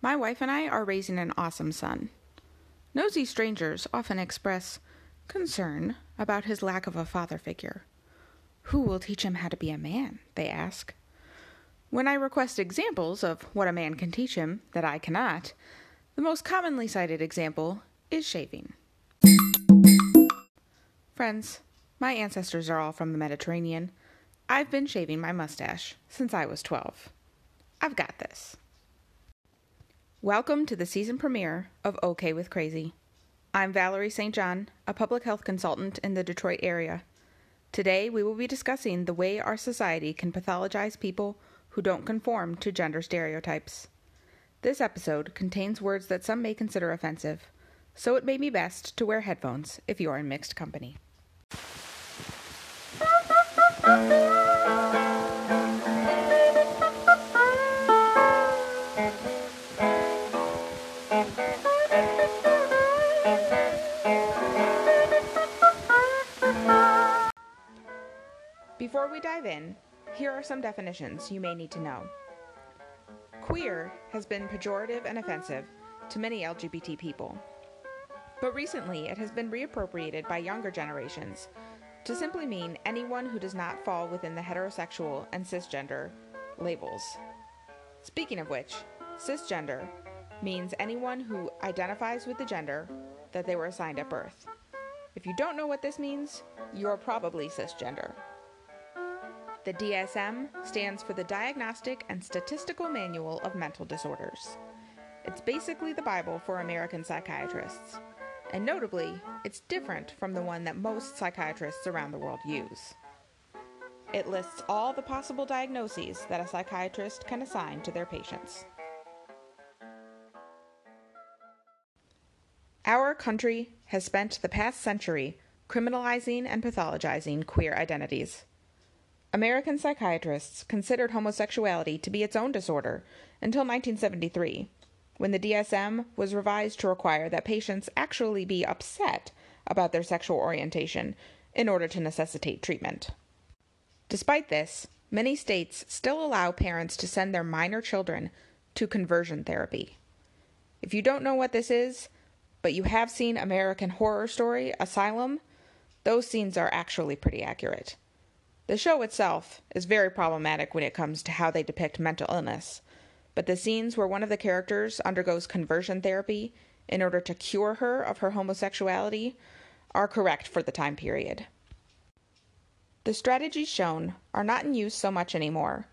My wife and I are raising an awesome son. Nosy strangers often express concern about his lack of a father figure. Who will teach him how to be a man? They ask. When I request examples of what a man can teach him that I cannot, the most commonly cited example is shaving. Friends, my ancestors are all from the Mediterranean. I've been shaving my mustache since I was 12. I've got this. Welcome to the season premiere of OK with Crazy. I'm Valerie St. John, a public health consultant in the Detroit area. Today, we will be discussing the way our society can pathologize people who don't conform to gender stereotypes. This episode contains words that some may consider offensive, so it may be best to wear headphones if you are in mixed company. Before we dive in, here are some definitions you may need to know. Queer has been pejorative and offensive to many LGBT people, but recently it has been reappropriated by younger generations to simply mean anyone who does not fall within the heterosexual and cisgender labels. Speaking of which, cisgender means anyone who identifies with the gender that they were assigned at birth. If you don't know what this means, you're probably cisgender. The DSM stands for the Diagnostic and Statistical Manual of Mental Disorders. It's basically the Bible for American psychiatrists, and notably, it's different from the one that most psychiatrists around the world use. It lists all the possible diagnoses that a psychiatrist can assign to their patients. Our country has spent the past century criminalizing and pathologizing queer identities. American psychiatrists considered homosexuality to be its own disorder until 1973, when the DSM was revised to require that patients actually be upset about their sexual orientation in order to necessitate treatment. Despite this, many states still allow parents to send their minor children to conversion therapy. If you don't know what this is, but you have seen American Horror Story Asylum, those scenes are actually pretty accurate. The show itself is very problematic when it comes to how they depict mental illness, but the scenes where one of the characters undergoes conversion therapy in order to cure her of her homosexuality are correct for the time period. The strategies shown are not in use so much anymore,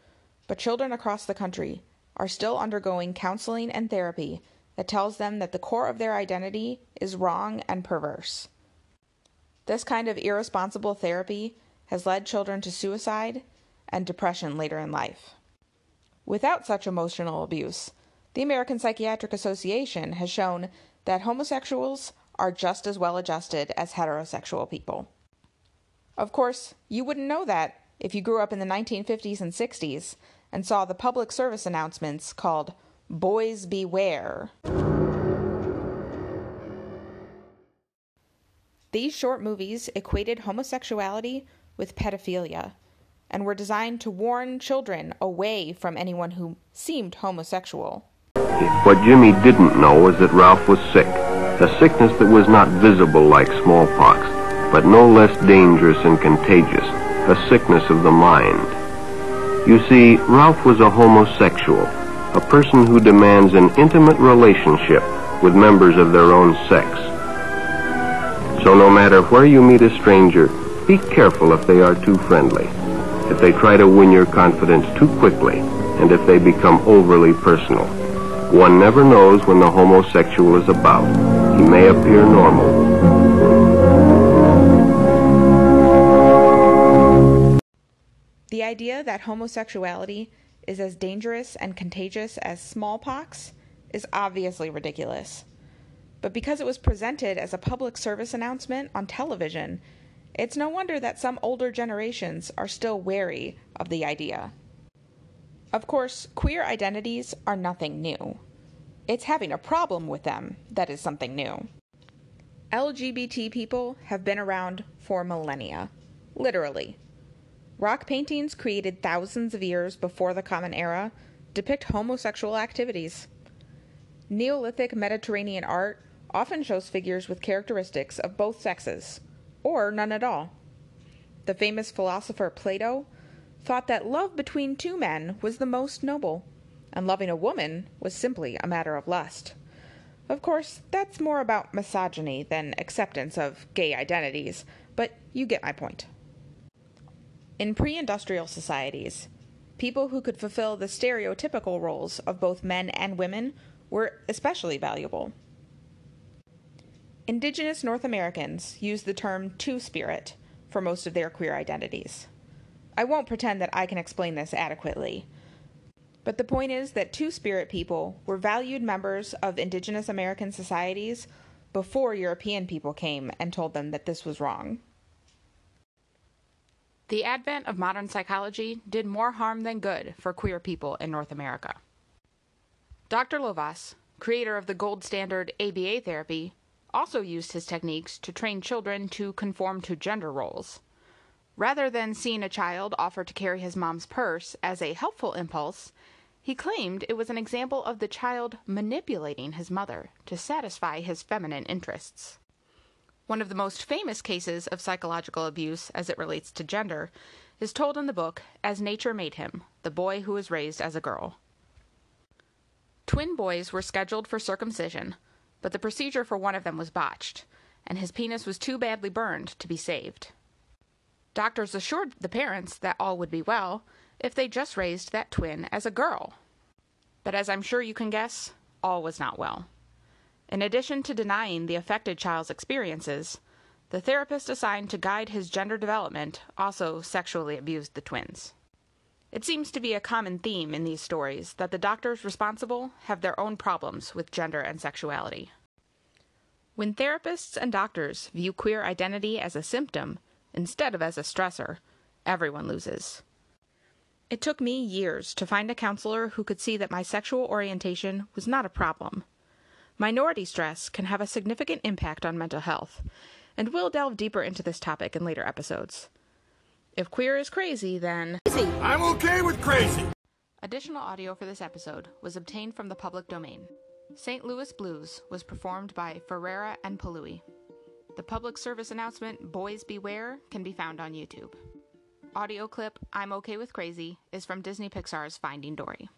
but children across the country are still undergoing counseling and therapy that tells them that the core of their identity is wrong and perverse. This kind of irresponsible therapy has led children to suicide and depression later in life. Without such emotional abuse, the American Psychiatric Association has shown that homosexuals are just as well adjusted as heterosexual people. Of course, you wouldn't know that if you grew up in the 1950s and 60s and saw the public service announcements called Boys Beware. These short movies equated homosexuality with pedophilia and were designed to warn children away from anyone who seemed homosexual. What Jimmy didn't know was that Ralph was sick, a sickness that was not visible like smallpox, but no less dangerous and contagious, a sickness of the mind. You see, Ralph was a homosexual, a person who demands an intimate relationship with members of their own sex. So no matter where you meet a stranger, be careful if they are too friendly, if they try to win your confidence too quickly, and if they become overly personal. One never knows when the homosexual is about. He may appear normal. The idea that homosexuality is as dangerous and contagious as smallpox is obviously ridiculous. But because it was presented as a public service announcement on television, it's no wonder that some older generations are still wary of the idea. Of course, queer identities are nothing new. It's having a problem with them that is something new. LGBT people have been around for millennia, literally. Rock paintings created thousands of years before the Common Era depict homosexual activities. Neolithic Mediterranean art often shows figures with characteristics of both sexes, or none at all. The famous philosopher Plato thought that love between two men was the most noble, and loving a woman was simply a matter of lust. Of course, that's more about misogyny than acceptance of gay identities, but you get my point. In pre industrial societies, people who could fulfill the stereotypical roles of both men and women were especially valuable. Indigenous North Americans use the term two spirit for most of their queer identities. I won't pretend that I can explain this adequately. But the point is that Two Spirit people were valued members of indigenous American societies before European people came and told them that this was wrong. The advent of modern psychology did more harm than good for queer people in North America. Dr. Lovaas, creator of the gold standard ABA therapy, also used his techniques to train children to conform to gender roles. Rather than seeing a child offer to carry his mom's purse as a helpful impulse, he claimed it was an example of the child manipulating his mother to satisfy his feminine interests. One of the most famous cases of psychological abuse as it relates to gender is told in the book As Nature Made Him The Boy Who Was Raised as a Girl. Twin boys were scheduled for circumcision, but the procedure for one of them was botched, and his penis was too badly burned to be saved. Doctors assured the parents that all would be well if they just raised that twin as a girl. But as I'm sure you can guess, all was not well. In addition to denying the affected child's experiences, the therapist assigned to guide his gender development also sexually abused the twins. It seems to be a common theme in these stories that the doctors responsible have their own problems with gender and sexuality. When therapists and doctors view queer identity as a symptom instead of as a stressor, everyone loses. It took me years to find a counselor who could see that my sexual orientation was not a problem. Minority stress can have a significant impact on mental health, and we'll delve deeper into this topic in later episodes. If queer is crazy, then. I'm okay with crazy. Additional audio for this episode was obtained from the public domain. St. Louis Blues was performed by Ferera and Paaluhi. The public service announcement Boys Beware can be found on YouTube. Audio clip I'm Okay with Crazy is from Disney Pixar's Finding Dory.